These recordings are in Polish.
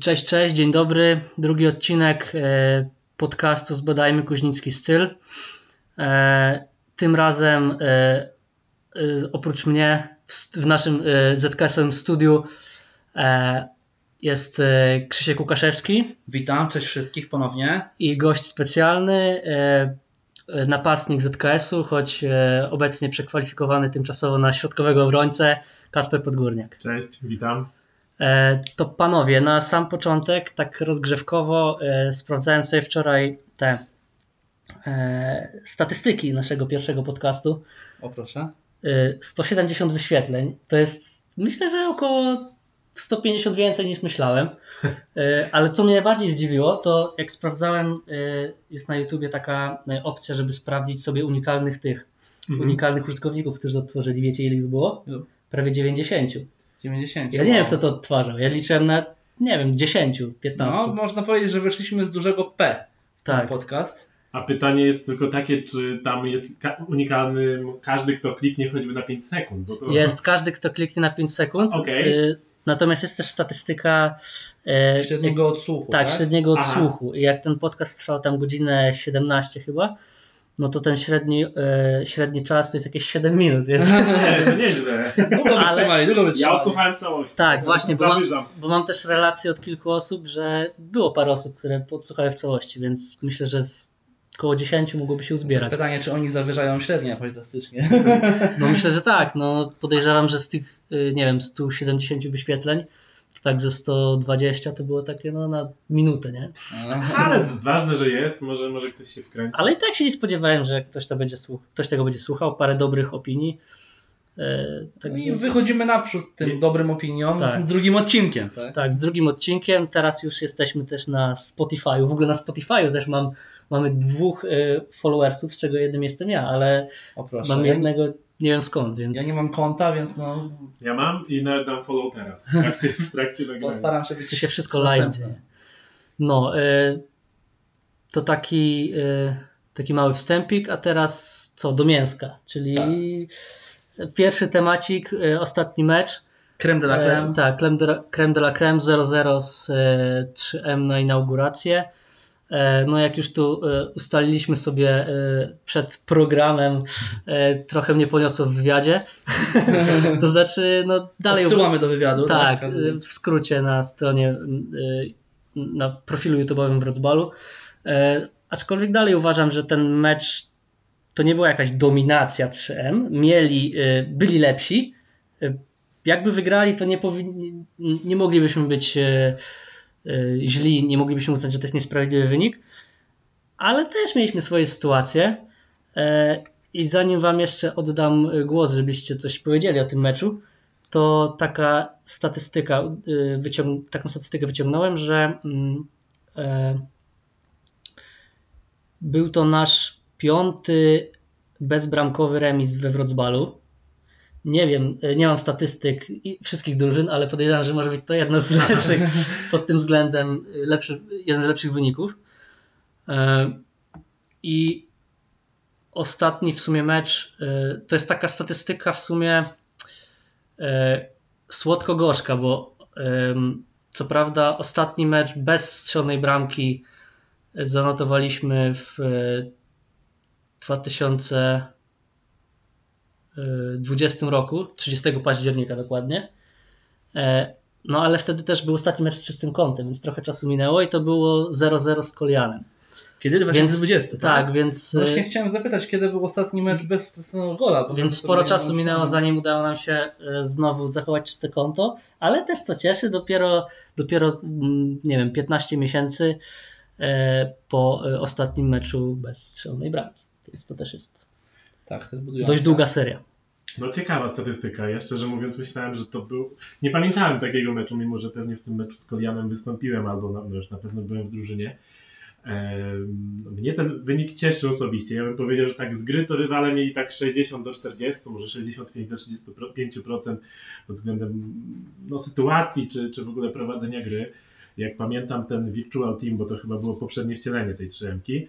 Cześć, cześć, dzień dobry. Drugi odcinek e, podcastu Zbadajmy Kuźnicki Styl. E, tym razem e, oprócz mnie w naszym ZKS-owym studiu jest Krzysiek Łukaszewski. Witam, cześć wszystkich ponownie. I gość specjalny, napastnik ZKS-u, choć obecnie przekwalifikowany tymczasowo na środkowego obrońcę, Kasper Podgórniak. Cześć, witam. E, to panowie, na sam początek, tak rozgrzewkowo, e, sprawdzałem sobie wczoraj te e, statystyki naszego pierwszego podcastu. O proszę. 170 wyświetleń. To jest, myślę, że około 150 więcej niż myślałem. Ale co mnie najbardziej zdziwiło, to jak sprawdzałem, jest na YouTubie taka opcja, żeby sprawdzić sobie unikalnych tych, mhm. unikalnych użytkowników, którzy to tworzyli. Wiecie, ile ich było? Prawie 90. 90. Ja nie wiem, kto to odtwarzał. Ja liczyłem na, nie wiem, 10, 15. No, można powiedzieć, że wyszliśmy z dużego P. Tak. podcast. A pytanie jest tylko takie, czy tam jest unikalny każdy, kto kliknie choćby na 5 sekund. To... Jest każdy, kto kliknie na 5 sekund. Okay. Natomiast jest też statystyka e, średniego odsłuchu. Tak, tak? średniego odsłuchu. I jak ten podcast trwał tam godzinę 17 chyba, no to ten średni, e, średni czas to jest jakieś 7 minut. Więc... Nie, nieźle. Długo Ale... wytrzymali, długo wytrzymali. Ja odsłuchałem całość. Tak, właśnie, bo mam, bo mam, też relacje od kilku osób, że było parę osób, które podsłuchały w całości, więc myślę, że z około 10 mogłoby się uzbierać. Pytanie, czy oni zawyżają średnią jakoś drastycznie? No myślę, że tak. No, podejrzewam, że z tych, y, nie wiem, 170 wyświetleń tak ze 120 to było takie no na minutę, nie? Ale ważne, że jest, może, może ktoś się wkręci. Ale i tak się nie spodziewałem, że ktoś, to będzie słuch- ktoś tego będzie słuchał, parę dobrych opinii. E, tak I wychodzimy naprzód tym dobrym opiniom tak. z drugim odcinkiem. Tak? tak, z drugim odcinkiem. Teraz już jesteśmy też na Spotify'u. W ogóle na Spotify'u też mam, mamy dwóch e, followersów, z czego jednym jestem ja, ale o, mam jednego nie wiem skąd, więc... Ja nie mam konta, więc no... Ja mam i nawet dam follow teraz, w trakcie, w trakcie nagrania. Postaram się być... To się wszystko live dzieje. No, y, to taki, y, taki mały wstępik, a teraz co, do mięska, czyli tak. pierwszy temacik, y, ostatni mecz. Creme de la creme. tak, creme de, creme de la creme 0-0 z 3M na inaugurację. E, no jak już tu e, ustaliliśmy sobie e, przed programem, trochę mnie poniosło w wywiadzie. to znaczy, no dalej... Odsyłamy do wywiadu. Tak, tak, w skrócie na stronie, na profilu YouTube'owym w Rodzbalu. Aczkolwiek dalej uważam, że ten mecz to nie była jakaś dominacja 3M. Mieli, byli lepsi. Jakby wygrali, to nie, powinni, nie moglibyśmy być źli, nie moglibyśmy uznać, że to jest niesprawiedliwy wynik, ale też mieliśmy swoje sytuacje. E, I zanim Wam jeszcze oddam głos, żebyście coś powiedzieli o tym meczu, to taka statystyka, y, wyciąg taką statystykę wyciągnąłem, że mm, e, był to nasz piąty bezbramkowy remis we Wrocławiu nie wiem, e, nie mam statystyk wszystkich drużyn, ale podejrzewam, że może być to jedna z lepszych pod tym względem, e, lepszy, jeden z lepszych wyników. E, I ostatni w sumie mecz, to jest taka statystyka w sumie słodko-gorzka, bo co prawda ostatni mecz bez strzelonej bramki zanotowaliśmy w 2000 2020 roku, 30 października dokładnie. E, no ale wtedy też był ostatni mecz z czystym kątem, więc trochę czasu minęło i to było 0-0 z Kolianem. Kiedy? 2020, więc, tak? tak? więc... No właśnie chciałem zapytać, kiedy był ostatni mecz bez straconego gola. Więc sporo czasu minęło, zanim udało nam się e, znowu zachować czyste konto, ale też co cieszy, dopiero, dopiero mm, nie wiem, 15 miesięcy e, po ostatnim meczu bez strzelonej bramki. Więc to też jest tak, to jest Dość długa seria. No ciekawa statystyka. Ja szczerze mówiąc myślałem, że to był... Nie pamiętałem takiego meczu, mimo że pewnie w tym meczu z Kolianem wystąpiłem, albo na, no już na pewno byłem w drużynie. Mnie ten wynik cieszy osobiście. Ja bym powiedział, że tak z gry to rywale mieli tak 60 do 40, może 65 do 35% pod względem no, sytuacji, czy, czy w ogóle prowadzenia gry. Jak pamiętam ten Virtual Team, bo to chyba było poprzednie wcielenie tej trzemki,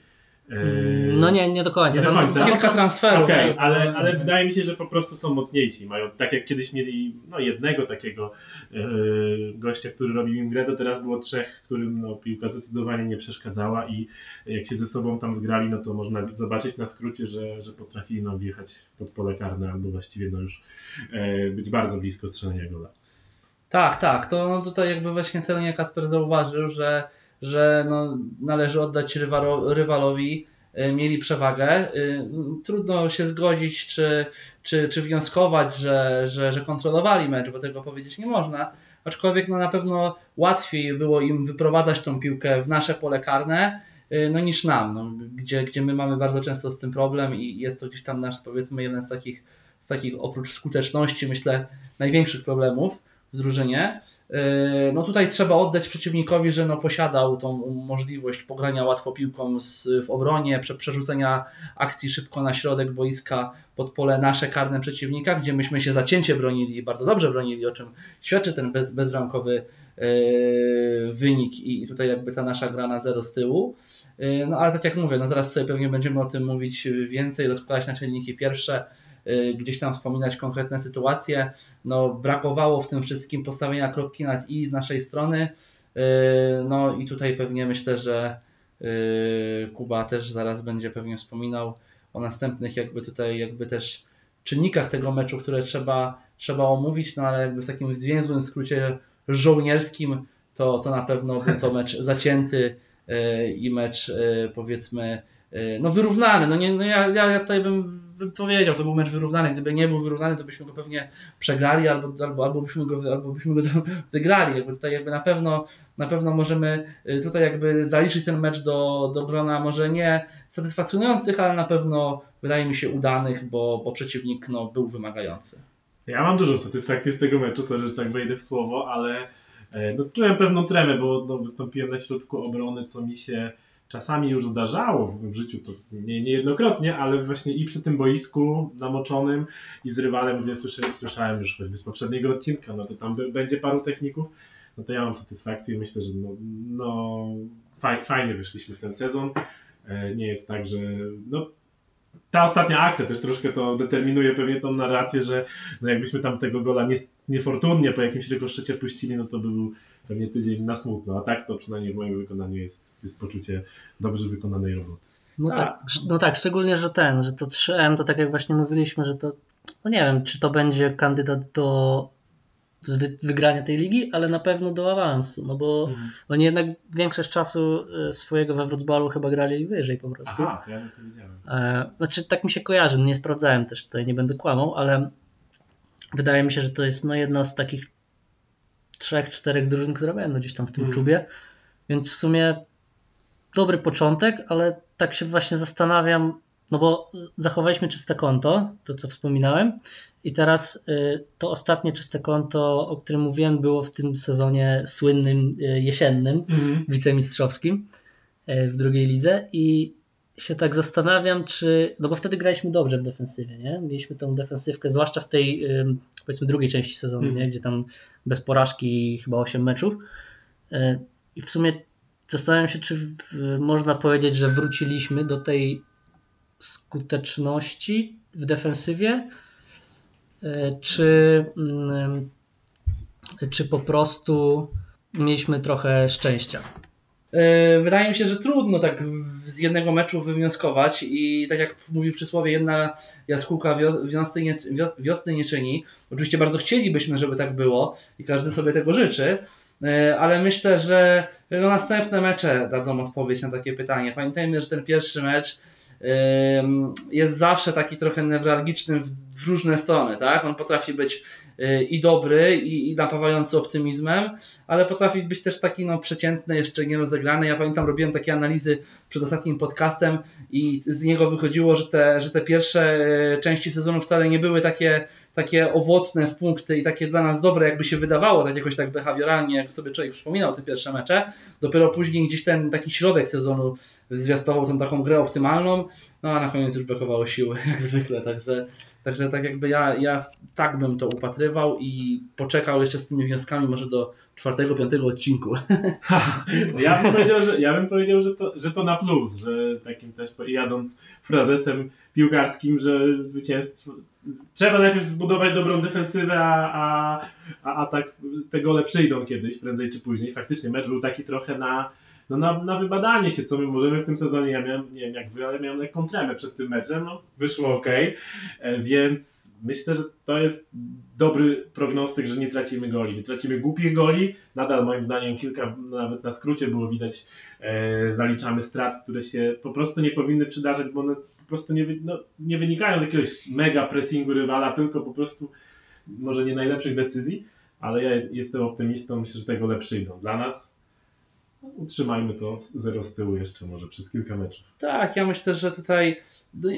no nie, nie do końca. Nie do końca. Kilka transferów. Okay, ale, ale wydaje mi się, że po prostu są mocniejsi. Mają, tak jak kiedyś mieli no, jednego takiego yy, gościa, który robił im grę, to teraz było trzech, którym no, piłka zdecydowanie nie przeszkadzała i jak się ze sobą tam zgrali, no to można zobaczyć na skrócie, że, że potrafili nam wjechać pod pole karne albo właściwie no, już yy, być bardzo blisko strzelania gola. Tak, tak. To no, tutaj jakby właśnie celnie Kasper zauważył, że że no, należy oddać rywalo, rywalowi, y, mieli przewagę. Y, trudno się zgodzić, czy, czy, czy wnioskować, że, że, że kontrolowali mecz, bo tego powiedzieć nie można. Aczkolwiek no, na pewno łatwiej było im wyprowadzać tą piłkę w nasze pole karne, y, no, niż nam, no, gdzie, gdzie my mamy bardzo często z tym problem i jest to gdzieś tam nasz, powiedzmy, jeden z takich, z takich oprócz skuteczności, myślę, największych problemów w drużynie. E, no tutaj trzeba oddać przeciwnikowi, że no posiadał tą możliwość pogrania łatwo piłką z, w obronie, prze, przerzucenia akcji szybko na środek boiska pod pole nasze karne przeciwnika, gdzie myśmy się zacięcie bronili, bardzo dobrze bronili, o czym świadczy ten bez, bezbramkowy yy, wynik i tutaj jakby ta nasza gra na zero z tyłu. Yy, no ale tak jak mówię, no zaraz sobie pewnie będziemy o tym mówić więcej, rozkładać na czynniki pierwsze. Y, gdzieś tam wspominać konkretne sytuacje. No, brakowało w tym wszystkim postawienia kropki nad i z naszej strony. Y, no i tutaj pewnie myślę, że y, Kuba też zaraz będzie pewnie wspominał o następnych jakby tutaj jakby też czynnikach tego meczu, które trzeba, trzeba omówić, no ale jakby w takim zwięzłym skrócie żołnierskim to, to na pewno był to mecz zacięty i mecz powiedzmy no wyrównany. No, nie, no ja, ja tutaj bym powiedział, to był mecz wyrównany. Gdyby nie był wyrównany, to byśmy go pewnie przegrali albo, albo, albo, byśmy, go, albo byśmy go wygrali. Jakby tutaj jakby na pewno, na pewno możemy y, tutaj jakby zaliczyć ten mecz do, do grona może nie satysfakcjonujących, ale na pewno wydaje mi się udanych, bo, bo przeciwnik no, był wymagający. Ja mam dużą satysfakcję z tego meczu, sorry, że tak wejdę w słowo, ale e, no, czułem pewną tremę, bo no, wystąpiłem na środku obrony, co mi się czasami już zdarzało w życiu, to nie, niejednokrotnie, ale właśnie i przy tym boisku namoczonym i z rywalem, gdzie słyszę, słyszałem już choćby z poprzedniego odcinka, no to tam będzie paru techników, no to ja mam satysfakcję myślę, że no, no faj, fajnie wyszliśmy w ten sezon. E, nie jest tak, że no, ta ostatnia akcja też troszkę to determinuje pewnie tą narrację, że no jakbyśmy tam tego gola nie, niefortunnie po jakimś rykoszczecie puścili, no to by był pewnie tydzień na smutno, a tak to przynajmniej w moim wykonaniu jest, jest poczucie dobrze wykonanej roboty. No tak. tak, no tak, szczególnie, że ten, że to 3M, to tak jak właśnie mówiliśmy, że to, no nie wiem, czy to będzie kandydat do wygrania tej ligi, ale na pewno do awansu, no bo mhm. oni jednak większość czasu e, swojego we Wrocławiu chyba grali wyżej po prostu. Aha, to ja nie powiedziałem. E, znaczy tak mi się kojarzy, nie sprawdzałem też tutaj, nie będę kłamał, ale wydaje mi się, że to jest no jedna z takich trzech, czterech drużyn, które będą gdzieś tam w tym mm. czubie. Więc w sumie dobry początek, ale tak się właśnie zastanawiam, no bo zachowaliśmy czyste konto, to co wspominałem, i teraz y, to ostatnie czyste konto, o którym mówiłem, było w tym sezonie słynnym y, jesiennym, mm. wicemistrzowskim y, w drugiej lidze i się tak zastanawiam, czy. No bo wtedy graliśmy dobrze w defensywie, nie? Mieliśmy tą defensywkę, zwłaszcza w tej powiedzmy drugiej części sezonu, mm. nie? gdzie tam bez porażki chyba 8 meczów. E, I w sumie zastanawiam się, czy w, można powiedzieć, że wróciliśmy do tej skuteczności w defensywie, e, czy, mm, czy po prostu mieliśmy trochę szczęścia. E, wydaje mi się, że trudno tak z jednego meczu wywnioskować i tak jak mówi przysłowie, jedna jaskółka wiosny nie, wiosny nie czyni. Oczywiście bardzo chcielibyśmy, żeby tak było i każdy sobie tego życzy, e, ale myślę, że no, następne mecze dadzą odpowiedź na takie pytanie. Pamiętajmy, że ten pierwszy mecz jest zawsze taki trochę newralgiczny w różne strony, tak? On potrafi być y, i dobry, i, i napawający optymizmem, ale potrafi być też taki no, przeciętny, jeszcze nierozegrany. Ja pamiętam, robiłem takie analizy przed ostatnim podcastem i z niego wychodziło, że te, że te pierwsze y, części sezonu wcale nie były takie, takie owocne w punkty i takie dla nas dobre, jakby się wydawało, tak jakoś tak behawioralnie, jak sobie człowiek przypominał te pierwsze mecze. Dopiero później gdzieś ten taki środek sezonu zwiastował tą taką grę optymalną, no a na koniec już brakowało siły, jak zwykle, także, także tak jakby ja, ja tak bym to upatrywał i poczekał jeszcze z tymi wnioskami może do czwartego, piątego odcinku. Ja bym powiedział, że, ja bym powiedział, że, to, że to na plus, że takim też jadąc frazesem piłkarskim, że zwycięstwo. Trzeba najpierw zbudować dobrą defensywę, a, a, a tak te gole przyjdą kiedyś, prędzej czy później. Faktycznie mecz był taki trochę na, no na, na wybadanie się, co my możemy w tym sezonie. Ja miałem, nie wiem jak wy, ale miałem lekką tremę przed tym meczem, no wyszło ok, więc myślę, że to jest dobry prognostyk, że nie tracimy goli. Nie tracimy głupich goli, nadal moim zdaniem kilka, nawet na skrócie było widać, e, zaliczamy strat, które się po prostu nie powinny przydarzać, bo one po prostu nie, no, nie wynikają z jakiegoś mega pressingu rywala, tylko po prostu może nie najlepszych decyzji, ale ja jestem optymistą, myślę, że tego lepszy przyjdą. Dla nas utrzymajmy to zero z tyłu jeszcze może przez kilka meczów. Tak, ja myślę, że tutaj no,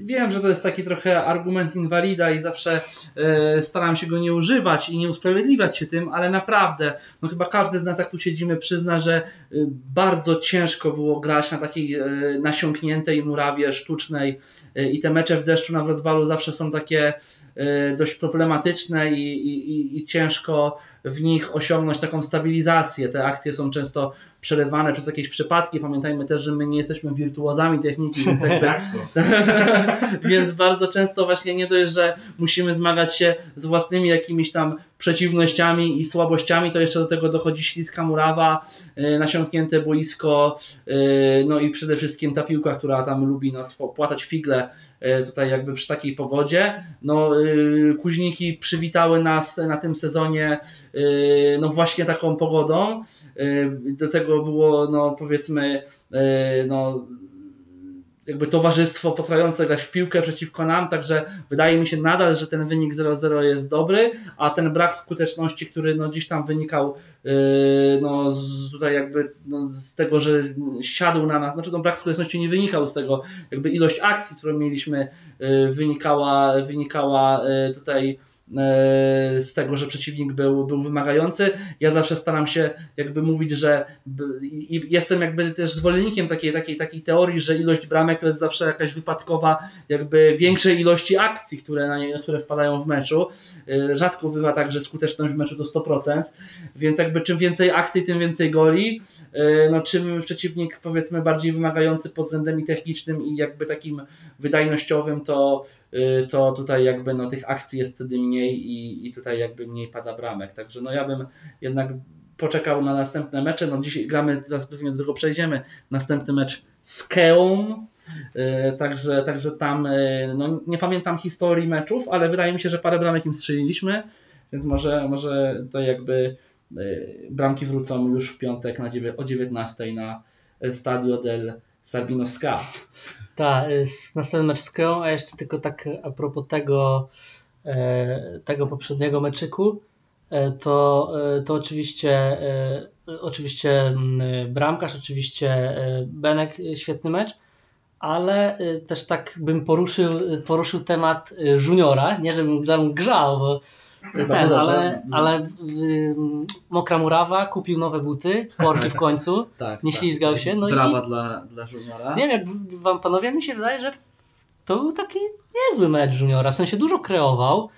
wiem, że to jest taki trochę argument inwalida i zawsze e, staram się go nie używać i nie usprawiedliwiać się tym, ale naprawdę, no chyba każdy z nas, jak tu siedzimy, przyzna, że e, bardzo ciężko było grać na takiej e, nasiąkniętej murawie sztucznej i te mecze w deszczu na Wrocławiu zawsze są takie dość problematyczne i, i, i ciężko w nich osiągnąć taką stabilizację. Te akcje są często przelewane przez jakieś przypadki. Pamiętajmy też, że my nie jesteśmy wirtuozami techniki, więc, jakby, więc bardzo często właśnie nie dość, że musimy zmagać się z własnymi jakimiś tam przeciwnościami i słabościami, to jeszcze do tego dochodzi śliska murawa, yy, nasiąknięte boisko, yy, no i przede wszystkim ta piłka, która tam lubi nas płatać figle tutaj jakby przy takiej pogodzie. No, Kuźniki przywitały nas na tym sezonie no właśnie taką pogodą. Do tego było no powiedzmy no jakby towarzystwo potrające grać w piłkę przeciwko nam, także wydaje mi się nadal, że ten wynik 0-0 jest dobry, a ten brak skuteczności, który no gdzieś tam wynikał yy, no z, tutaj jakby no z tego, że siadł na nas, znaczy no brak skuteczności nie wynikał z tego, jakby ilość akcji, którą mieliśmy yy, wynikała, wynikała yy, tutaj z tego, że przeciwnik był, był wymagający. Ja zawsze staram się jakby mówić, że i jestem jakby też zwolennikiem takiej, takiej, takiej teorii, że ilość bramek to jest zawsze jakaś wypadkowa jakby większej ilości akcji, które, na nie, które wpadają w meczu. E, rzadko bywa tak, że skuteczność w meczu to 100%, więc jakby czym więcej akcji, tym więcej goli. E, no, czym przeciwnik powiedzmy bardziej wymagający pod względem i technicznym i jakby takim wydajnościowym, to to tutaj jakby no, tych akcji jest wtedy mniej i, i tutaj jakby mniej pada bramek. Także no ja bym jednak poczekał na następne mecze. No dzisiaj gramy, teraz pewnie do tego przejdziemy, następny mecz z Keą. Y, także, także tam y, no, nie pamiętam historii meczów, ale wydaje mi się, że parę bramek im strzeliliśmy, więc może, może to jakby bramki wrócą już w piątek na, o 19 na Stadio del Sarbinowska. Tak, następny mecz z Keą, a jeszcze tylko tak a propos tego, e, tego poprzedniego meczyku, e, to, e, to oczywiście, oczywiście mm, bramkarz, oczywiście Benek, świetny mecz, ale też tak bym poruszył, poruszył temat juniora, nie żebym tam grzał, bo ten, ale, ale y, Mokra Murawa kupił nowe buty, korki w końcu, tak, nie tak. ślizgał się. No Brawa i, dla, dla juniora. Nie wiem, jak wam panowie, mi się wydaje, że to był taki niezły mecz juniora, w sensie dużo kreował.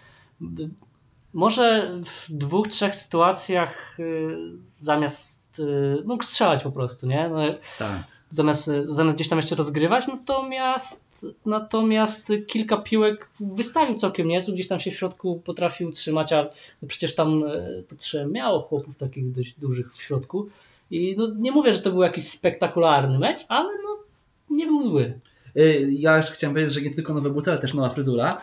Może w dwóch, trzech sytuacjach y, zamiast y, mógł strzelać po prostu, nie? No, tak. zamiast, zamiast gdzieś tam jeszcze rozgrywać, natomiast natomiast kilka piłek wystawił całkiem niezły, gdzieś tam się w środku potrafił utrzymać, a przecież tam e, to trzeba miało chłopów takich dość dużych w środku. I no, nie mówię, że to był jakiś spektakularny mecz, ale no, nie był zły. Y, ja jeszcze chciałem powiedzieć, że nie tylko nowe buty, ale też nowa fryzura.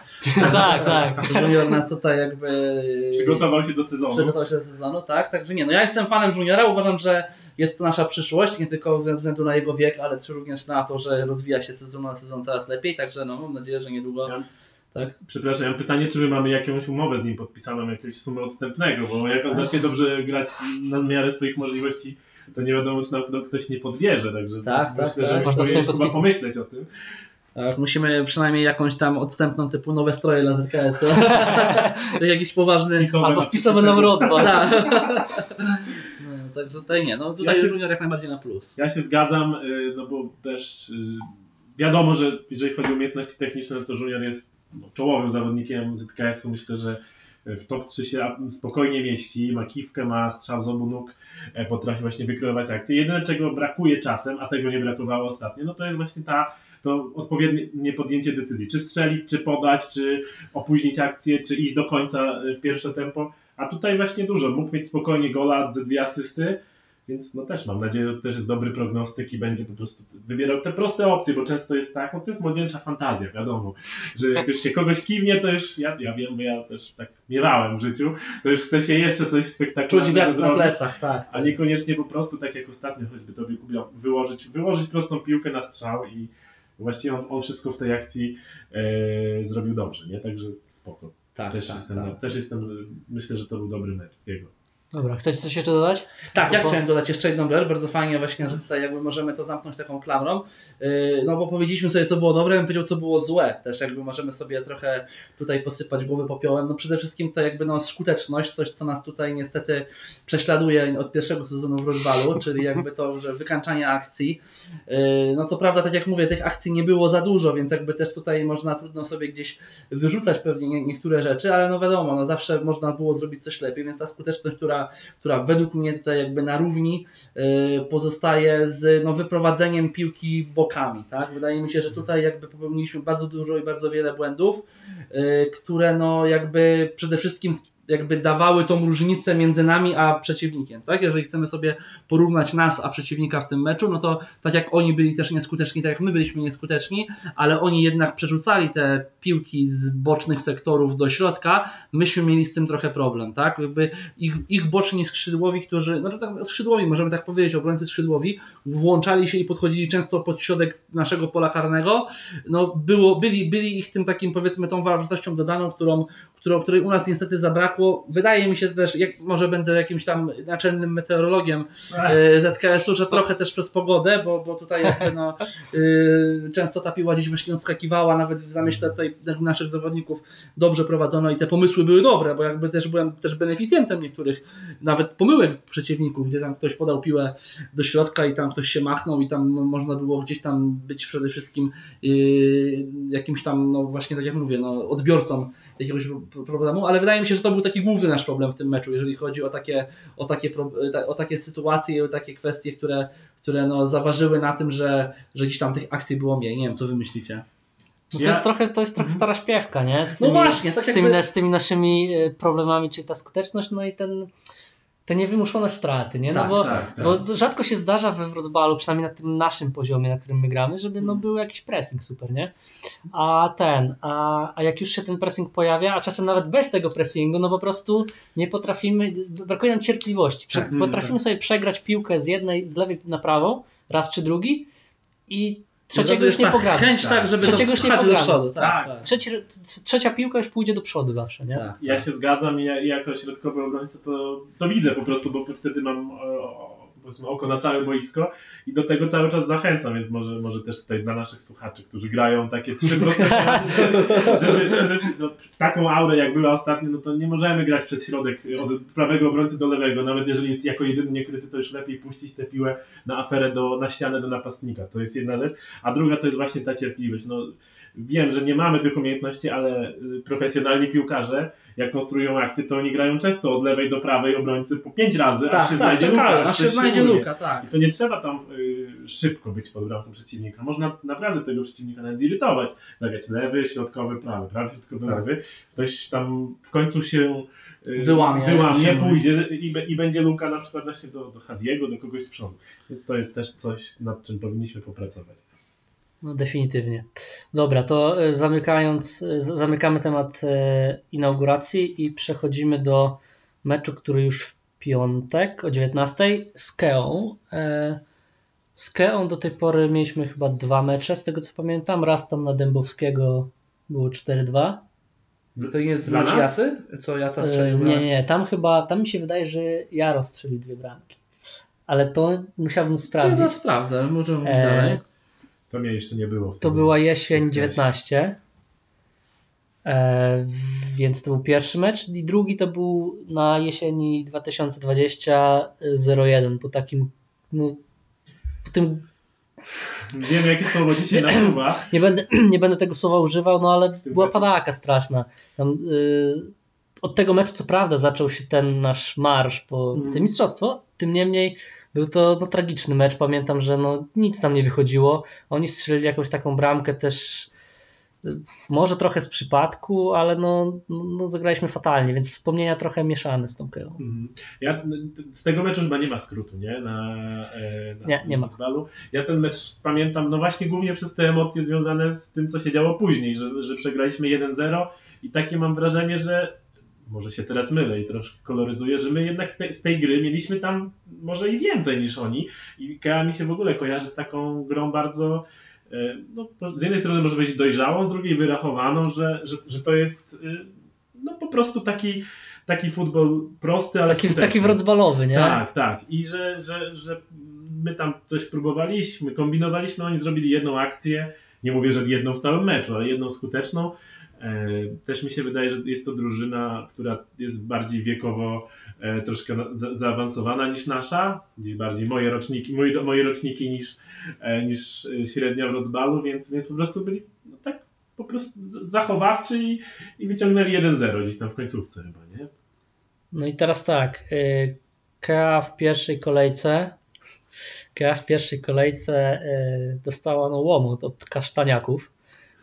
tak, tak. Junior nas tutaj jakby... Przygotował się do sezonu. Przygotował się do sezonu, tak. Także nie, no ja jestem fanem Juniora, uważam, że jest to nasza przyszłość, nie tylko ze względu na jego wiek, ale też również na to, że rozwija się sezon na sezon coraz lepiej, także no mam nadzieję, że niedługo... Ja... Tak? Przepraszam, ja mam pytanie, czy my mamy jakąś umowę z nim podpisaną, jakąś sumę odstępnego, bo jak on zacznie dobrze grać na miarę swoich możliwości to nie wiadomo, czy nam ktoś nie podwierze, także tak, myślę, tak, że tak. musimy chyba pomyśleć o tym. Tak, musimy przynajmniej jakąś tam odstępną typu nowe stroje dla ZKS. Jakiś poważny. Pisowe Albo na wpisowe na Wrocław. Tak. No, także tutaj nie, no tutaj Ja się- junior jak najbardziej na plus. Ja się zgadzam, y, no bo też y, wiadomo, że jeżeli chodzi o umiejętności techniczne, to Junior jest no, czołowym zawodnikiem ZKS-u. Myślę, że w top 3 się spokojnie mieści. Ma kiwkę, ma strzał z obu nóg, e, potrafi właśnie wykreować akcje. Jedyne, czego brakuje czasem, a tego nie brakowało ostatnio, no to jest właśnie ta to odpowiednie podjęcie decyzji. Czy strzelić, czy podać, czy opóźnić akcję, czy iść do końca w pierwsze tempo. A tutaj właśnie dużo. Mógł mieć spokojnie gola, dwie asysty, więc no też mam nadzieję, że to też jest dobry prognostyk i będzie po prostu wybierał te proste opcje, bo często jest tak, no to jest młodzieńcza fantazja, wiadomo, że jak już się kogoś kiwnie, to już, ja, ja wiem, bo ja też tak miewałem w życiu, to już chce się jeszcze coś Czuć spektakularnego na zrobić, plecach, tak. a niekoniecznie po prostu tak jak ostatnio choćby tobie Kubia, wyłożyć, wyłożyć prostą piłkę na strzał i właściwie on, on wszystko w tej akcji e, zrobił dobrze, nie? Także spoko. tak, Też, tak, jestem, tak. też jestem, myślę, że to był dobry mecz jego. Dobra, chcecie coś jeszcze dodać? Tak, ja chciałem dodać jeszcze jedną rzecz, bardzo fajnie właśnie, że tutaj jakby możemy to zamknąć taką klamrą, Yy, no bo powiedzieliśmy sobie co było dobre, ja bym powiedział co było złe, też jakby możemy sobie trochę tutaj posypać głowy popiołem, no przede wszystkim to jakby no skuteczność, coś co nas tutaj niestety prześladuje od pierwszego sezonu w Rożbalu, czyli jakby to, że wykańczanie akcji, Yy, no co prawda tak jak mówię, tych akcji nie było za dużo, więc jakby też tutaj można trudno sobie gdzieś wyrzucać pewnie nie, niektóre rzeczy, ale no wiadomo, no zawsze można było zrobić coś lepiej, więc ta skuteczność, która, która według mnie tutaj jakby na równi yy, pozostaje z no, wyprowadzeniem piłki bokami, tak? Wydaje mi się, że tutaj jakby popełniliśmy bardzo dużo i bardzo wiele błędów, yy, które no jakby przede wszystkim jakby dawały tą różnicę między nami a przeciwnikiem, tak? Jeżeli chcemy sobie porównać nas a przeciwnika w tym meczu, no to tak jak oni byli też nieskuteczni, tak jak my byliśmy nieskuteczni, ale oni jednak przerzucali te piłki z bocznych sektorów do środka, myśmy mieli z tym trochę problem, tak? Jakby ich, ich boczni skrzydłowi, którzy, to tak skrzydłowi, możemy tak powiedzieć, obrońcy skrzydłowi, włączali się i podchodzili często pod środek naszego pola karnego, no było, byli, byli ich tym takim powiedzmy tą wartością dodaną, którą, którą, której u nas niestety zabrakło. Wydaje mi się też, jak może będę jakimś tam naczelnym meteorologiem e, ZKS-u, że trochę też przez pogodę, bo, bo tutaj jakby no, e, często ta piła gdzieś właśnie odskakiwała, nawet w zamyśle tutaj naszych zawodników dobrze prowadzono i te pomysły były dobre, bo jakby też byłem też beneficjentem niektórych nawet pomyłek przeciwników, gdzie tam ktoś podał piłę do środka i tam ktoś się machnął i tam można było gdzieś tam być przede wszystkim e, jakimś tam, no właśnie tak jak mówię, no, odbiorcą jakiegoś problemu, ale wydaje mi się, że to był taki główny nasz problem w tym meczu, jeżeli chodzi o takie, o takie, ta- o takie sytuacje i o takie kwestie, które, które no, zaważyły na tym, że, że gdzieś tam tych akcji było mniej. Nie wiem, co wy myślicie? No to, Ja- jest trochę, to jest trochę stara śpiewka, nie? Z No tymi, właśnie, tak z, tymi, jakby- z tymi naszymi e, problemami, czyli ta skuteczność, no i ten, te niewymuszone straty, nie? No Tak, bo, tak, tak. bo rzadko się zdarza we Wrocławiu, przynajmniej na tym naszym poziomie, na którym my gramy, żeby no, był jakiś pressing super, nie? A ten, a, a jak już się ten pressing pojawia, a czasem nawet bez tego pressingu, no po prostu nie potrafimy, brakuje nam cierpliwości. Prze, Tak, potrafimy sobie przegrać piłkę z jednej, z lewej na prawą, raz czy drugi i trzeciego już nie ta pogramy. Chęć tak, żeby Trzeciego to już nie pogramy. przodu. Tak, Tak. tak. Trzeci, trzecia piłka już pójdzie do przodu zawsze, nie? tak, Ja tak. się zgadzam i ja, i jako środkowy obrońca to, to widzę po prostu, bo wtedy mam e, o, powiedzmy, oko na całe boisko i do tego cały czas zachęcam, więc może, może też tutaj dla naszych słuchaczy, którzy grają takie trzy proste żeby, żeby no, taką aurę jak była ostatnio, no to nie możemy grać przez środek od prawego obrońcy do lewego, nawet jeżeli jest jako jedyny niekryty, to już lepiej puścić tę piłę na aferę, do, na ścianę do napastnika, to jest jedna rzecz, a druga to jest właśnie ta cierpliwość, no wiem, że nie mamy tych umiejętności, ale y, profesjonalni piłkarze, jak konstruują akcje, to oni grają często od lewej do prawej obrońcy po pięć razy, aż Tak, się tak, znajdzie luka, aż się znajdzie luka, tak. I to nie trzeba tam y, szybko być pod bramką przeciwnika. Można naprawdę tego przeciwnika nawet zirytować. Zagrać lewy, środkowy, prawy, prawy, środkowy, Tak. lewy. Ktoś tam w końcu się y, Wyłamie, wyłamie pójdzie i, i będzie luka na przykład właśnie do, do Haziego, do kogoś z przodu. Więc to jest też coś, nad czym powinniśmy popracować. No definitywnie. Dobra, to e, zamykając, e, zamykamy temat e, inauguracji i przechodzimy do meczu, który już w piątek o 19 z Keą. Z Keą do tej pory mieliśmy chyba dwa mecze, z tego co pamiętam. Raz tam na Dębowskiego było 4-2. To nie jest nas? Jacy? Co Jaca strzelił? Nie, nie, tam chyba, tam mi się wydaje, że Jaro strzelił dwie bramki. Ale to musiałbym To sprawdzić. ja sprawdzę, możemy mówić E, dalej. To mnie jeszcze nie było. To była jesień Okresie. 19. E, więc to był pierwszy mecz i drugi to był na jesieni 2020 01 po takim no, po tym Wiem, jakie słowo dzisiaj nasuwa. nie będę, nie będę tego słowa używał, no ale Tym była meczu. padaka straszna. Tam, y, od tego meczu co prawda zaczął się ten nasz marsz po Mhm. wicemistrzostwo, tym niemniej był to no, tragiczny mecz. Pamiętam, że no, nic tam nie wychodziło. Oni strzelili jakąś taką bramkę też y, może trochę z przypadku, ale no, no, no zagraliśmy fatalnie, więc wspomnienia trochę mieszane z tą Keją. Mhm. Ja, z tego meczu chyba nie ma skrótu, nie? Na, e, na Nie, nie ma. Ja ten mecz pamiętam, no właśnie głównie przez te emocje związane z tym, co się działo później, że, że przegraliśmy 1-0 i takie mam wrażenie, że może się teraz mylę i troszkę koloryzuję, że my jednak z tej, z tej gry mieliśmy tam może i więcej niż oni i Kea mi się w ogóle kojarzy z taką grą bardzo e, no, z jednej strony może być dojrzałą, z drugiej wyrachowaną, że, że, że to jest e, no po prostu taki, taki futbol prosty, ale Taki, skuteczny. taki wrocbalowy, nie? Tak, tak. I że, że, że my tam coś próbowaliśmy, kombinowaliśmy, oni zrobili jedną akcję. Nie mówię, że jedną w całym meczu, ale jedną skuteczną. E, Też mi się wydaje, że jest to drużyna, która jest bardziej wiekowo e, troszkę na- za- zaawansowana niż nasza, gdzieś bardziej moje roczniki, moje, roczniki niż, e, niż średnia w więc, więc po prostu byli no, tak po prostu zachowawczy i, i wyciągnęli 1-0 gdzieś tam w końcówce chyba, nie? No i teraz tak, Kea w pierwszej kolejce Kea w pierwszej kolejce dostała no łomot od kasztaniaków.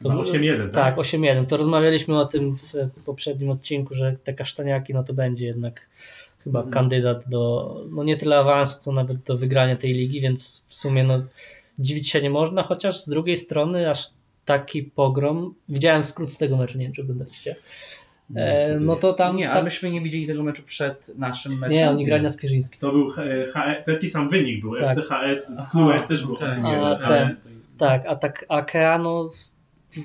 To był- 8-1, Tak, tak? 8-1. To rozmawialiśmy o tym w poprzednim odcinku, że te kasztaniaki no to będzie jednak chyba Mhm. kandydat do, no nie tyle awansu, co nawet do wygrania tej ligi, więc w sumie no dziwić się nie można, chociaż z drugiej strony aż taki pogrom, widziałem skrót z tego meczu, nie wiem czy oglądaliście, e, no to tam, nie, tam ale myśmy nie widzieli tego meczu przed naszym meczem. nie, oni grali na Skierzyńskim. To był taki sam wynik był. Tak. FCHS z Kluek też był okej. 8 A, ten. Tak, a tak Akea, no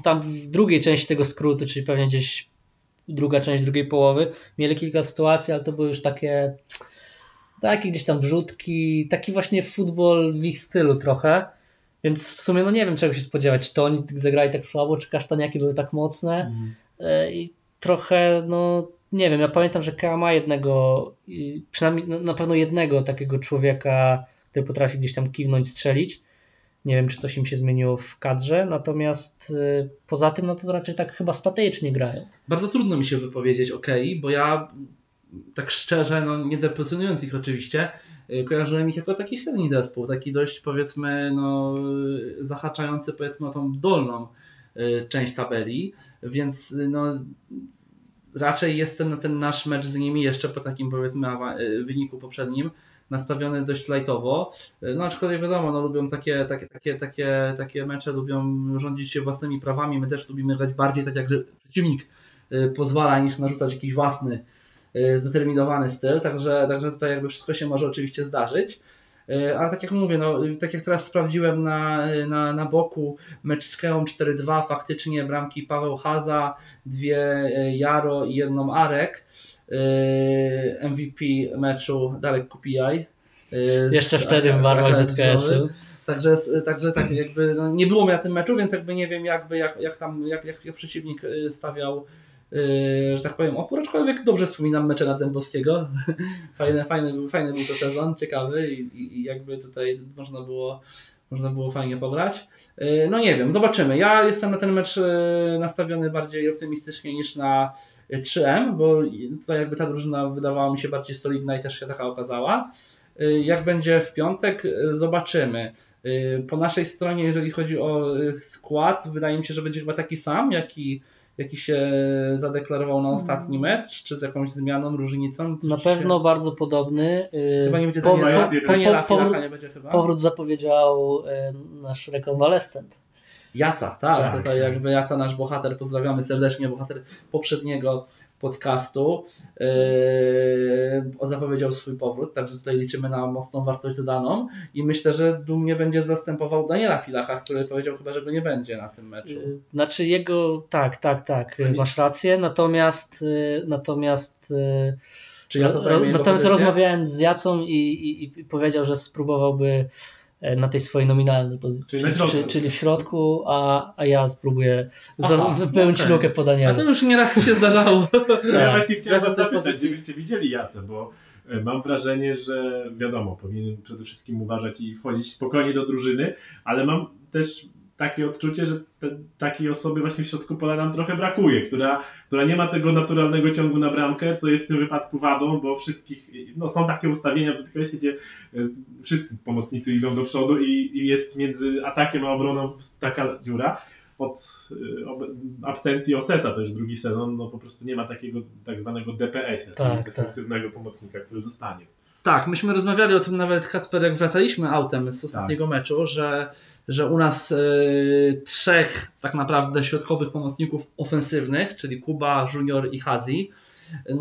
tam w drugiej części tego skrótu, czyli pewnie gdzieś druga część drugiej połowy, mieli kilka sytuacji, ale to były już takie takie gdzieś tam wrzutki, taki właśnie futbol w ich stylu trochę, więc w sumie no nie wiem czego się spodziewać, czy to oni zagrali tak słabo, czy kasztaniaki były tak mocne? E, i trochę no nie wiem, ja pamiętam, że Kea ma jednego, przynajmniej no, na pewno jednego takiego człowieka, który potrafi gdzieś tam kiwnąć, strzelić. Nie wiem, czy coś im się zmieniło w kadrze, natomiast y, poza tym, no to raczej tak chyba statycznie grają. Bardzo trudno mi się wypowiedzieć ok, bo ja tak szczerze, no nie deprecjonując ich oczywiście, y, kojarzyłem ich jako taki średni zespół, taki dość powiedzmy no zahaczający powiedzmy o tą dolną y, część tabeli, więc no raczej jestem na ten nasz mecz z nimi jeszcze po takim powiedzmy wyniku poprzednim nastawiony dość lightowo. Y, No aczkolwiek wiadomo, no lubią takie, takie, takie, takie, takie mecze, lubią rządzić się własnymi prawami. My też lubimy grać bardziej tak jak przeciwnik y, pozwala niż narzucać jakiś własny y, zdeterminowany styl, także, także tutaj jakby wszystko się może oczywiście zdarzyć. Ale tak jak mówię, no, tak jak teraz sprawdziłem na, na, na boku mecz z Keą 4-2, faktycznie bramki Paweł Haza, dwie Jaro i jedną Arek. Y, MVP meczu Darek Kupijaj. y, Jeszcze z wtedy w barwach ZKS-u. Wrzowy. Także, także tak jakby no, nie było mnie na tym meczu, więc jakby nie wiem jakby jak, jak tam jak, jak, jak przeciwnik y, stawiał y, że tak powiem opór, aczkolwiek dobrze wspominam mecze na Dębowskiego. fajny, fajny, był, fajny był to sezon, ciekawy i, i, jakby tutaj można było można było fajnie pograć. Y, No nie wiem, zobaczymy. Ja jestem na ten mecz y, nastawiony bardziej optymistycznie niż na 3M, bo tutaj jakby ta drużyna wydawała mi się bardziej solidna i też się taka okazała. Y, Jak będzie w piątek, y, zobaczymy. Y, Po naszej stronie, jeżeli chodzi o skład, wydaje mi się, że będzie chyba taki sam, jaki, jaki się zadeklarował na ostatni mecz, czy z jakąś zmianą, różnicą. Na pewno Się... bardzo podobny. Chyba nie będzie Daniela, jest jeden- Daniela po- powrót- nie będzie chyba. Powrót zapowiedział nasz rekonwalescent. Jaca, tak, Tak, tutaj tak. jakby Jaca nasz bohater, pozdrawiamy serdecznie, bohater poprzedniego podcastu yy, zapowiedział swój powrót, także tutaj liczymy na mocną wartość dodaną i myślę, że dumnie będzie zastępował Daniela Filacha, który powiedział chyba, że go nie będzie na tym meczu. Y, Znaczy jego, tak, tak, tak, masz rację, natomiast y, natomiast y, Czy zajmie jego natomiast rozmawiałem z Jacą i, i, i powiedział, że spróbowałby na tej swojej nominalnej pozycji, Czyli czyli, w środku, a, a ja spróbuję Aha, wypełnić okej. lukę po A to już nieraz się zdarzało. Ja Tak. właśnie chciałem was zapytać, gdybyście widzieli Jacę, bo e, mam wrażenie, że wiadomo, powinien przede wszystkim uważać i wchodzić spokojnie do drużyny, ale mam też takie odczucie, że te, takiej osoby właśnie w środku pola nam trochę brakuje, która, która nie ma tego naturalnego ciągu na bramkę, co jest w tym wypadku wadą, bo wszystkich, no są takie ustawienia w ZKS, gdzie e, wszyscy pomocnicy idą do przodu i, i jest między atakiem a obroną taka dziura. Od ob- absencji Osesa, to już drugi sezon, no po prostu nie ma takiego tak zwanego DPS-a, Tak, czyli defensywnego pomocnika, który zostanie. Tak, myśmy rozmawiali o tym nawet, Kacper, jak wracaliśmy autem z ostatniego meczu, że, że u nas y, trzech tak naprawdę środkowych pomocników ofensywnych, czyli Kuba, Junior i Hazi,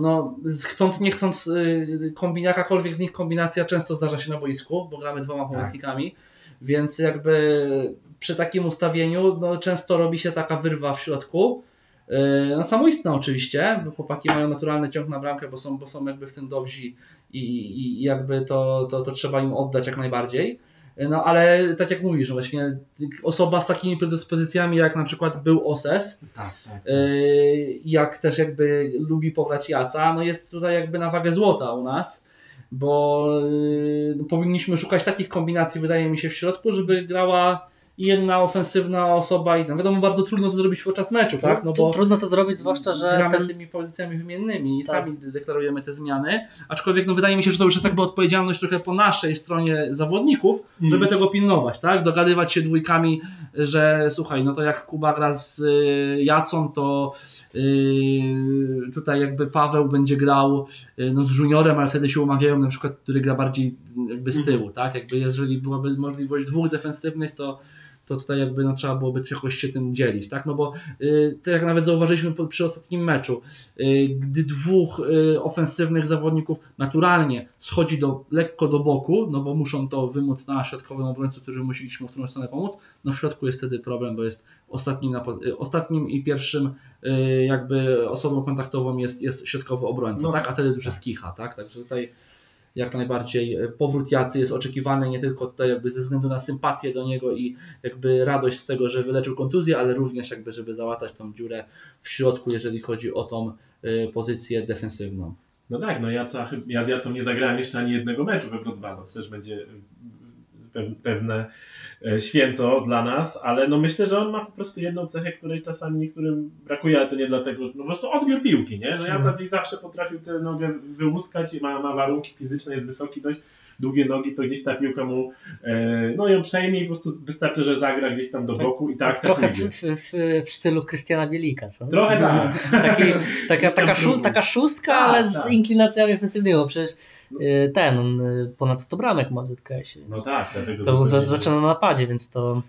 no chcąc nie chcąc, y, kombin- jakakolwiek z nich kombinacja często zdarza się na boisku, bo gramy dwoma pomocnikami, więc jakby przy takim ustawieniu no, często robi się taka wyrwa w środku. Yy, No samoistna oczywiście, bo chłopaki mają naturalny ciąg na bramkę, bo są, bo są jakby w tym dobrzy i, i i jakby to, to, to trzeba im oddać jak najbardziej. No ale tak jak mówisz, właśnie osoba z takimi predyspozycjami jak na przykład był Oses, Tak, tak. Yy, jak też jakby lubi pograć Jaca, no jest tutaj jakby na wagę złota u nas, bo yy, no powinniśmy szukać takich kombinacji, wydaje mi się, w środku, żeby grała jedna ofensywna osoba i no wiadomo, bardzo trudno to zrobić podczas meczu, tak? No bo Trudno to zrobić, zwłaszcza, że gramy ten, tymi pozycjami wymiennymi i Tak. sami deklarujemy te zmiany, aczkolwiek no wydaje mi się, że to już jest jakby odpowiedzialność trochę po naszej stronie zawodników, Mm. żeby tego pilnować, tak? Dogadywać się dwójkami, że słuchaj, no to jak Kuba gra z y, Jacą, to y, tutaj jakby Paweł będzie grał y, no, z juniorem, ale wtedy się umawiają na przykład, który gra bardziej jakby z tyłu, tak? Jakby jeżeli byłaby możliwość dwóch defensywnych, to to tutaj jakby no, trzeba byłoby jakoś się tym dzielić, tak? No bo y, tak jak nawet zauważyliśmy po- przy ostatnim meczu, y, gdy dwóch y, ofensywnych zawodników naturalnie schodzi do, lekko do boku, no bo muszą to wymóc na środkowym obrońcu, którzy musieliśmy w którą stronę pomóc, no w środku jest wtedy problem, bo jest ostatnim, y, ostatnim i pierwszym y, jakby osobą kontaktową jest, jest środkowy obrońca, No tak? tak. A wtedy już jest kicha, tak? Także tutaj jak najbardziej e, powrót Jacy jest oczekiwany nie tylko tutaj jakby ze względu na sympatię do niego i jakby radość z tego, że wyleczył kontuzję, ale również jakby żeby załatać tą dziurę w środku, jeżeli chodzi o tą y, pozycję defensywną. No tak, no Jaca, ja z Jacą nie zagrałem jeszcze ani jednego meczu we Wrocławiu. To też będzie pe- pewne e, święto dla nas, ale no myślę, że on ma po prostu jedną cechę, której czasami niektórym brakuje, ale to nie dlatego, no po prostu odbiór piłki, nie? Że Jaca Mhm. gdzieś zawsze potrafił tę nogę wyłuskać i ma, ma warunki fizyczne, jest wysoki dość, długie nogi, to gdzieś ta piłka mu, e, no ją przejmie i po prostu wystarczy, że zagra gdzieś tam do Tak- boku i tak, tak trochę w, w, w, stylu Krystiana Bielika, co? Trochę tak. Taki, taka, taka, szó, taka szóstka, Tak, ale z inklinacjami ofensywnymi, przecież ten, on y, ponad 100 bramek ma w ZKS-ie. No tak, dlatego to zapewne- zaczyna na napadzie, więc to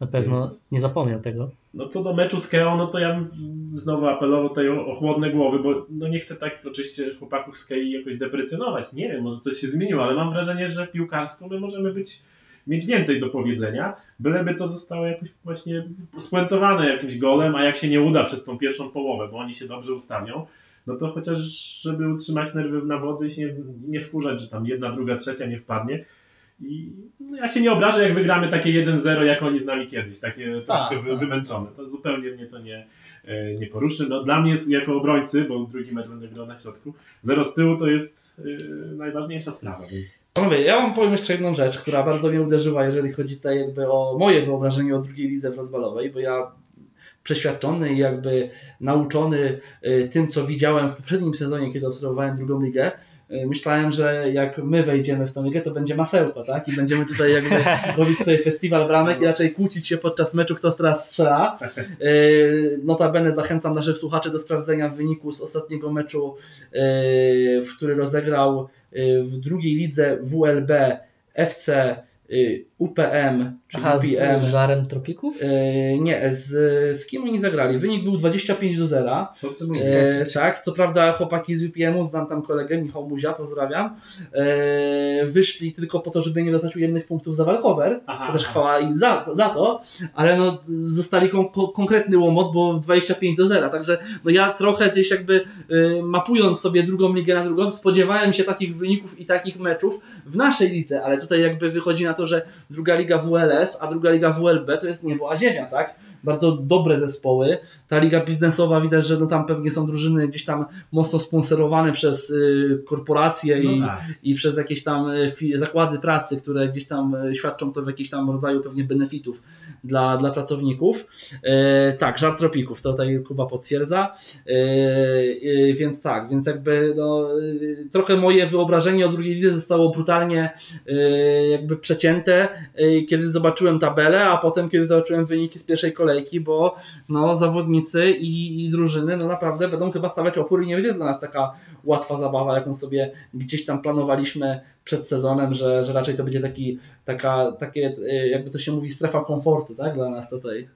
na pewno Więc- nie zapomniał tego. No co do meczu z Keą, no to ja bym znowu apelował tutaj o, o chłodne głowy, bo no nie chcę tak oczywiście chłopaków z Kei jakoś deprecjonować. Nie wiem, może coś się zmieniło, ale mam wrażenie, że piłkarsko my możemy być mieć więcej do powiedzenia, byleby to zostało jakoś właśnie spuentowane jakimś golem, a jak się nie uda przez tą pierwszą połowę, bo oni się dobrze ustawią, no to chociaż żeby utrzymać nerwy na wodzy i się nie, nie wkurzać, że tam jedna, druga, trzecia nie wpadnie. I no, ja się nie obrażę, jak wygramy takie 1-0, jak oni z nami kiedyś, takie troszkę wy, tak. wymęczone. To zupełnie mnie to nie, e, nie poruszy. No, dla mnie jako obrońcy, bo drugi mecz będę grał na środku, zero z tyłu to jest e, najważniejsza sprawa. Więc... Panowie, ja wam powiem jeszcze jedną rzecz, która bardzo mnie uderzyła, jeżeli chodzi tutaj jakby o moje wyobrażenie o drugiej lidze wrocławowej, bo ja przeświadczony i jakby nauczony y, tym, co widziałem w poprzednim sezonie, kiedy obserwowałem drugą ligę, y, myślałem, że jak my wejdziemy w tą ligę, to będzie masełko, tak? I będziemy tutaj jakby robić sobie festiwal bramek i raczej kłócić się podczas meczu, kto teraz strzela. Y, Notabene zachęcam naszych słuchaczy do sprawdzenia wyniku z ostatniego meczu, w który rozegrał w drugiej lidze WLB FC UPM, czyli Aha, UPM. z żarem tropików? Y, Nie, z, z kim oni zagrali? Wynik był 25 do 0. Co ty mówisz? E, tak, co prawda chłopaki z UPM-u, znam tam kolegę, Michał Muzia, pozdrawiam, e, wyszli tylko po to, żeby nie dostać ujemnych punktów za walkover, Aha, to też chwała im za, za to, ale no zostali kon, kon, konkretny łomot, bo 25 do 0, także no ja trochę gdzieś jakby y, mapując sobie drugą ligę na drugą, spodziewałem się takich wyników i takich meczów w naszej lidze, ale tutaj jakby wychodzi na na że druga liga WLS, a druga liga WLB to jest niebo a ziemia, tak? Bardzo dobre zespoły. Ta liga biznesowa widać, że no tam pewnie są drużyny gdzieś tam mocno sponsorowane przez y, korporacje i, No tak. i przez jakieś tam y, zakłady pracy, które gdzieś tam y, świadczą to w jakimś tam rodzaju pewnie benefitów dla, dla pracowników. E, tak, żart tropików, to tutaj Kuba potwierdza. E, e, więc tak, więc jakby no, trochę moje wyobrażenie o drugiej lidze zostało brutalnie jakby przecięte, kiedy zobaczyłem tabelę, a potem kiedy zobaczyłem wyniki z pierwszej kolejki, bo no, zawodnicy i, i drużyny no, naprawdę będą chyba stawiać opór i nie będzie dla nas taka łatwa zabawa, jaką sobie gdzieś tam planowaliśmy przed sezonem, że, że raczej to będzie taki, taka, takie, e, jakby to się mówi, strefa komfortu tak, dla nas tutaj.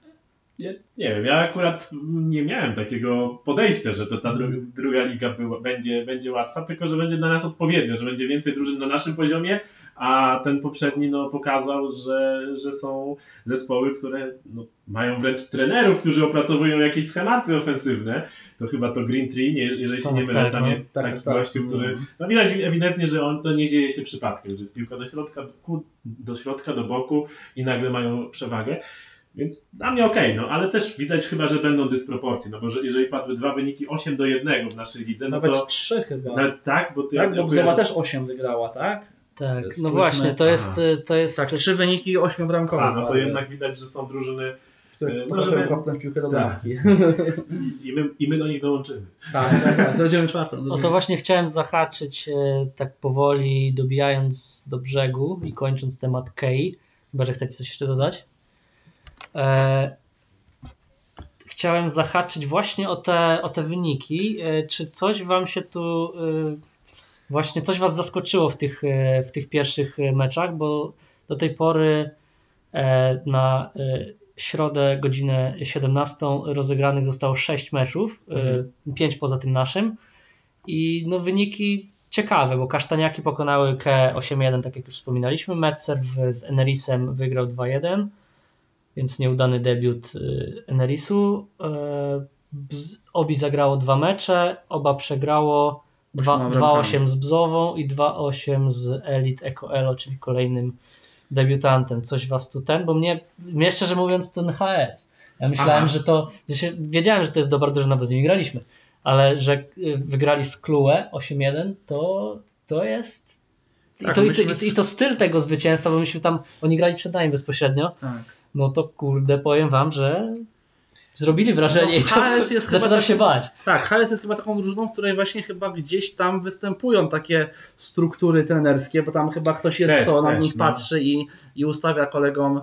Nie, nie wiem, ja akurat nie miałem takiego podejścia, że to ta dru- druga liga była, będzie, będzie łatwa, tylko że będzie dla nas odpowiednio, że będzie więcej drużyn na naszym poziomie, a ten poprzedni no, pokazał, że, że są zespoły, które no, mają wręcz trenerów, którzy opracowują jakieś schematy ofensywne. To chyba to Green Tree, nie, jeżeli się Tak, nie mylę, tak, tam no, jest tak, taki tak. gościu, który... No widać ewidentnie, że on to nie dzieje się przypadkiem, że jest piłka do środka, do środka, do boku i nagle mają przewagę. Więc dla mnie okej, no ale też widać chyba, że będą dysproporcje, no bo że, jeżeli padły dwa wyniki 8 do 1 w naszej lidze, no Nawet to trzy chyba. nawet tak, bo to tak, bo ja Bzowa kojarzę- też 8 wygrała, tak? Tak, Spójrzmy. no właśnie, to jest, to jest Tak, trzy wyniki ośmiobramkowe. A, no to jednak widać, że są drużyny które no, potrafią żeby- kopnąć piłkę do Tak. bramki. i, my, i my do nich dołączymy. tak, tak, tak. Będziemy czwartą. O to właśnie chciałem zahaczyć e, tak powoli, dobijając do brzegu i kończąc temat Kei. Chyba, że chcecie coś jeszcze dodać. E, chciałem zahaczyć właśnie o te, o te wyniki. E, czy coś Wam się tu e, właśnie coś Was zaskoczyło w tych, e, w tych pierwszych e, meczach? Bo do tej pory e, na środę godzinę 17 rozegranych zostało 6 meczów, Mhm. 5 poza tym naszym. I no wyniki ciekawe, bo Kasztaniaki pokonały K 8-1, tak jak już wspominaliśmy. Metzer z Enerisem wygrał 2-1, więc nieudany debiut Enerisu. Obi zagrało dwa mecze, oba przegrało 2-8 z Bzową i 2-8 z Elite Eco Elo, czyli kolejnym debiutantem. Coś was tu ten, bo mnie, mnie szczerze mówiąc ten HS. Ja myślałem, Aha. że to, wiedziałem, że to jest dobra drużyna, bo z nimi graliśmy, ale że y, wygrali z Klue 8-1, to, to jest i, Tak, to, i, myśmy- to, i, to styl tego zwycięstwa, bo myśmy tam, oni grali przed nami bezpośrednio, Tak. no to kurde, powiem wam, że zrobili wrażenie i to HS jest chyba zaczynam taki- się bać. Tak, HS jest chyba taką drużyną, w której właśnie chyba gdzieś tam występują takie struktury trenerskie, bo tam chyba ktoś jest, Też, kto na nich no. patrzy i, i ustawia kolegom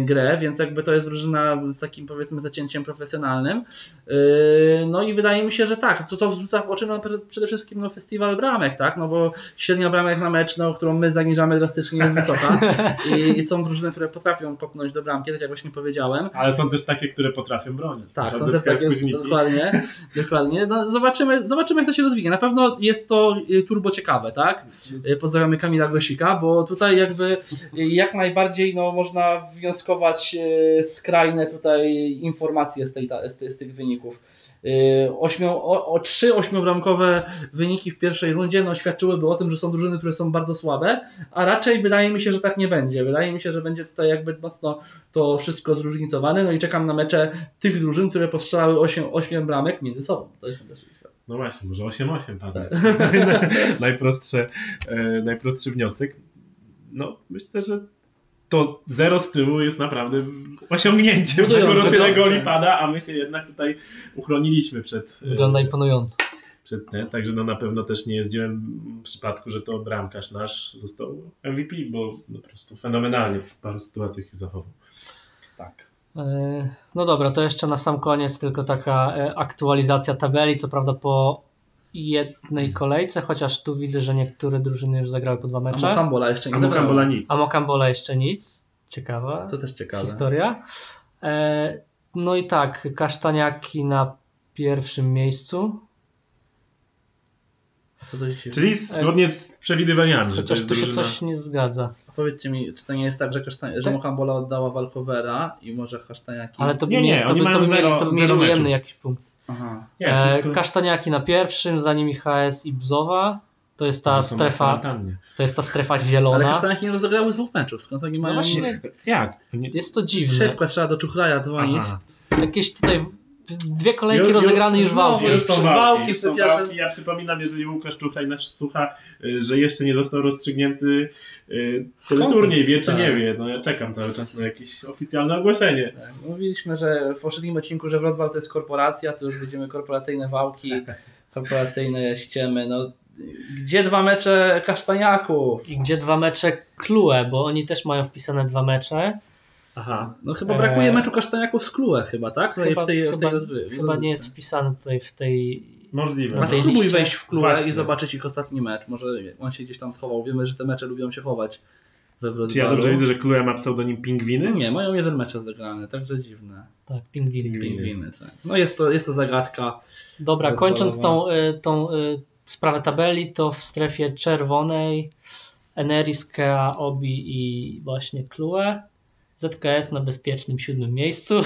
grę, więc jakby to jest drużyna z takim powiedzmy zacięciem profesjonalnym. E, no i wydaje mi się, że tak, to co wrzuca w oczy no, przede wszystkim no, festiwal bramek, tak, no bo średnia bramek na mecz, no, którą my zaniżamy drastycznie jest wysoka i, i są drużyny, które potrafią kopnąć do bramki, tak jak właśnie powiedziałem. Ale są też takie, które potrafią bronić. Tak, są też takie, dokładnie, dokładnie. No, zobaczymy, zobaczymy, jak to się rozwinie. Na pewno jest to y, turbo ciekawe, tak? Y, Pozdrawiamy Kamila Grosika, bo tutaj jakby y, jak najbardziej no, można wnioskować y, skrajne tutaj informacje z, tej, z, tej, z tych wyników. Y, Ośmiu, o, o trzy ośmiobramkowe wyniki w pierwszej rundzie no, świadczyłyby o tym, że są drużyny, które są bardzo słabe, a raczej wydaje mi się, że tak nie będzie. Wydaje mi się, że będzie tutaj jakby mocno to wszystko zróżnicowane. No i czekam na mecze tych drużyn, które postrzelały 8, 8 bramek między sobą. To jest No właśnie, może 8-8 padnie. Tak. Najprostsze, e, najprostszy wniosek. No, myślę, że to zero z tyłu jest naprawdę osiągnięciem, Budują, skoro tyle goli pada, a my się jednak tutaj uchroniliśmy przed, e, Wygląda imponująco. przed ten, także no na pewno też nie jest dziełem przypadku, że to bramkarz nasz został MVP, bo no po prostu fenomenalnie w paru sytuacjach się zachował. tak. E, No dobra, to jeszcze na sam koniec tylko taka e, aktualizacja tabeli, co prawda po jednej kolejce, chociaż tu widzę, że niektóre drużyny już zagrały po dwa A mecze. Mokambola jeszcze nie A. Mokambola nic. A Mokambola jeszcze nic. Ciekawa To też ciekawe. historia. E, No i tak, Kasztaniaki na pierwszym miejscu. Czyli zgodnie z przewidywaniami, że to Chociaż jest tu się drużyna... coś nie zgadza. Powiedzcie mi, czy to nie jest tak, że, Kasztań... że Tak. Mokambola oddała Walchowera i może Kasztaniaki... Ale to by, Nie, nie, to by, to by, mieli, zero- to by mieli ujemny jakiś punkt. Aha. E, wszystko... Kasztaniaki na pierwszym, za nimi HS i Bzowa. To jest ta To strefa, to jest ta strefa Ale zielona. kasztanki nie rozegrały dwóch meczów, skąd oni No mają... właśnie, Jak? Nie... jest to dziwne. Szybko trzeba do Czuchlaja dzwonić. Aha. Jakieś tutaj dwie kolejki Ju- ju- rozegrane już znowu wałki. Już są Wałki już są walki. Ja przypominam, jeżeli Łukasz Czuchlaj nas słucha, y, że jeszcze nie został rozstrzygnięty y, teleturniej, wie czy Tak. nie wie. No ja czekam cały czas na jakieś oficjalne ogłoszenie. Tak, Mówiliśmy, że w poprzednim odcinku, że Wrocław to jest korporacja, to już będziemy korporacyjne wałki, korporacyjne ściemy. No, gdzie dwa mecze kasztaniaków? I gdzie dwa mecze Klue, bo oni też mają wpisane dwa mecze. Aha. No chyba brakuje meczu kasztaniaków z Klue chyba, tak? Chyba, w tej, w tej chyba, chyba nie jest wpisany tutaj w tej. Możliwe. A tej spróbuj liście. wejść w Klue Właśnie. i zobaczyć ich ostatni mecz. Może on się gdzieś tam schował. Wiemy, że te mecze lubią się chować we Wrocławiu. Czy ja dobrze widzę, że Klue ma pseudonim Pingwiny? Nie, mają jeden mecz rozegrany, także dziwne. Tak, pingwiny. Pingwiny. Pingwiny, tak. No jest to, jest to zagadka. Dobra, kończąc tą, y, tą y, sprawę tabeli, to w strefie czerwonej Eneris, Kea, Obi i właśnie Klue. ZKS na bezpiecznym siódmym miejscu.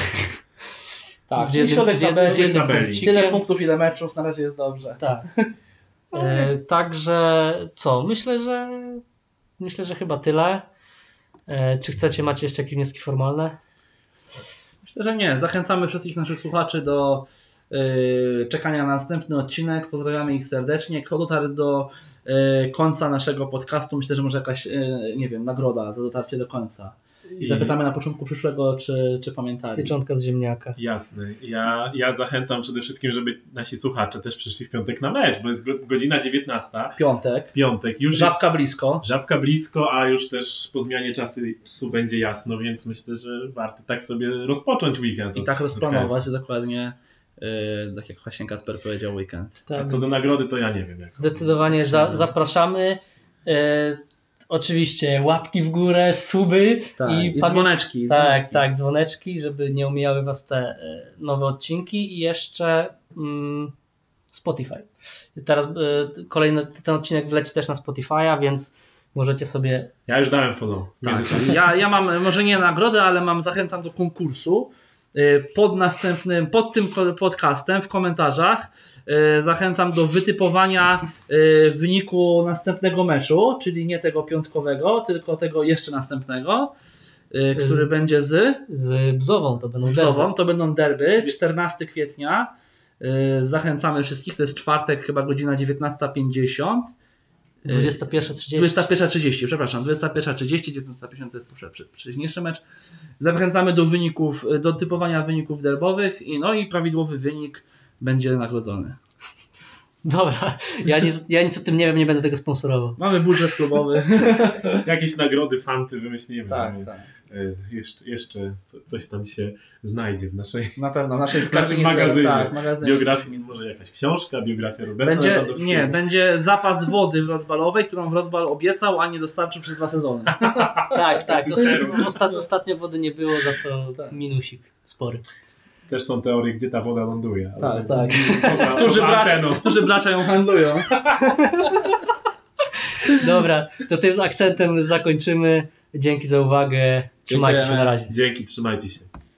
Tak, czyli środek tabeli, z jednym tabeli. punkcikiem. Tyle punktów, ile meczów, na razie jest dobrze. Tak. E, także co? Myślę, że myślę, że chyba tyle. E, czy chcecie, macie jeszcze jakieś wnioski formalne? Myślę, że nie. Zachęcamy wszystkich naszych słuchaczy do yy, czekania na następny odcinek. Pozdrawiamy ich serdecznie. Kto dotarł do yy, końca naszego podcastu, myślę, że może jakaś, yy, nie wiem, nagroda za dotarcie do końca. I zapytamy na początku przyszłego, czy, czy pamiętali. Pieczątka z ziemniaka. Jasne. Ja, ja zachęcam przede wszystkim, żeby nasi słuchacze też przyszli w piątek na mecz, bo jest go- godzina 19, Piątek. piątek, już Żabka jest blisko. żabka blisko, a już też po zmianie czasu będzie jasno, więc myślę, że warto tak sobie rozpocząć weekend. I od- tak rozplanować dokładnie, yy, tak jak właśnie Kasper powiedział, weekend. Tak, A co do nagrody, to ja nie wiem. Jak zdecydowanie za, zapraszamy. Oczywiście łapki w górę, suby Tak. i, I, dzwoneczki. Tak, dzwoneczki. tak, dzwoneczki, żeby nie omijały Was te e, nowe odcinki i jeszcze mm, Spotify. Teraz e, kolejny ten odcinek wleci też na Spotify'a, więc możecie sobie Ja już dałem follow. w Tak, ja, ja mam może nie nagrodę, ale mam zachęcam do konkursu. Y, Pod następnym, pod tym podcastem w komentarzach y, zachęcam do wytypowania y, wyniku następnego meczu, czyli nie tego piątkowego, tylko tego jeszcze następnego, który będzie z z Bzową to będą z Bzową. To będą derby, 14 kwietnia. Zachęcamy wszystkich, to jest czwartek, chyba godzina 19.50. 21.30. 21.30, przepraszam, 21.30, 19.50 to jest poprze- prze- wcześniejszy mecz. Zachęcamy do wyników, do typowania wyników derbowych i no i prawidłowy wynik będzie nagrodzony. Dobra, ja, nie, ja nic o tym nie wiem, nie będę tego sponsorował. Mamy budżet klubowy. Jakieś nagrody, fanty wymyślimy. tak, tak. E, Jeszcze, jeszcze co- coś tam się znajdzie w naszej Na pewno, w naszej w naszym magazynie. Tak, magazynie. biografii, może jakaś książka, biografia Roberta Będzie, nie, będzie zapas wody wrocbalowej, którą Wrocław obiecał, a nie dostarczył przez dwa sezony. Tak, tak. Ostat, ostatnio wody nie było, za co Tak. minusik spory. Też są teorie, gdzie ta woda ląduje. Tak, tak. Poza, Którzy, anteną. którzy bracia ją handlują. Dobra, to tym akcentem zakończymy. Dzięki za uwagę. Trzymajcie się na razie. Dzięki, trzymajcie się.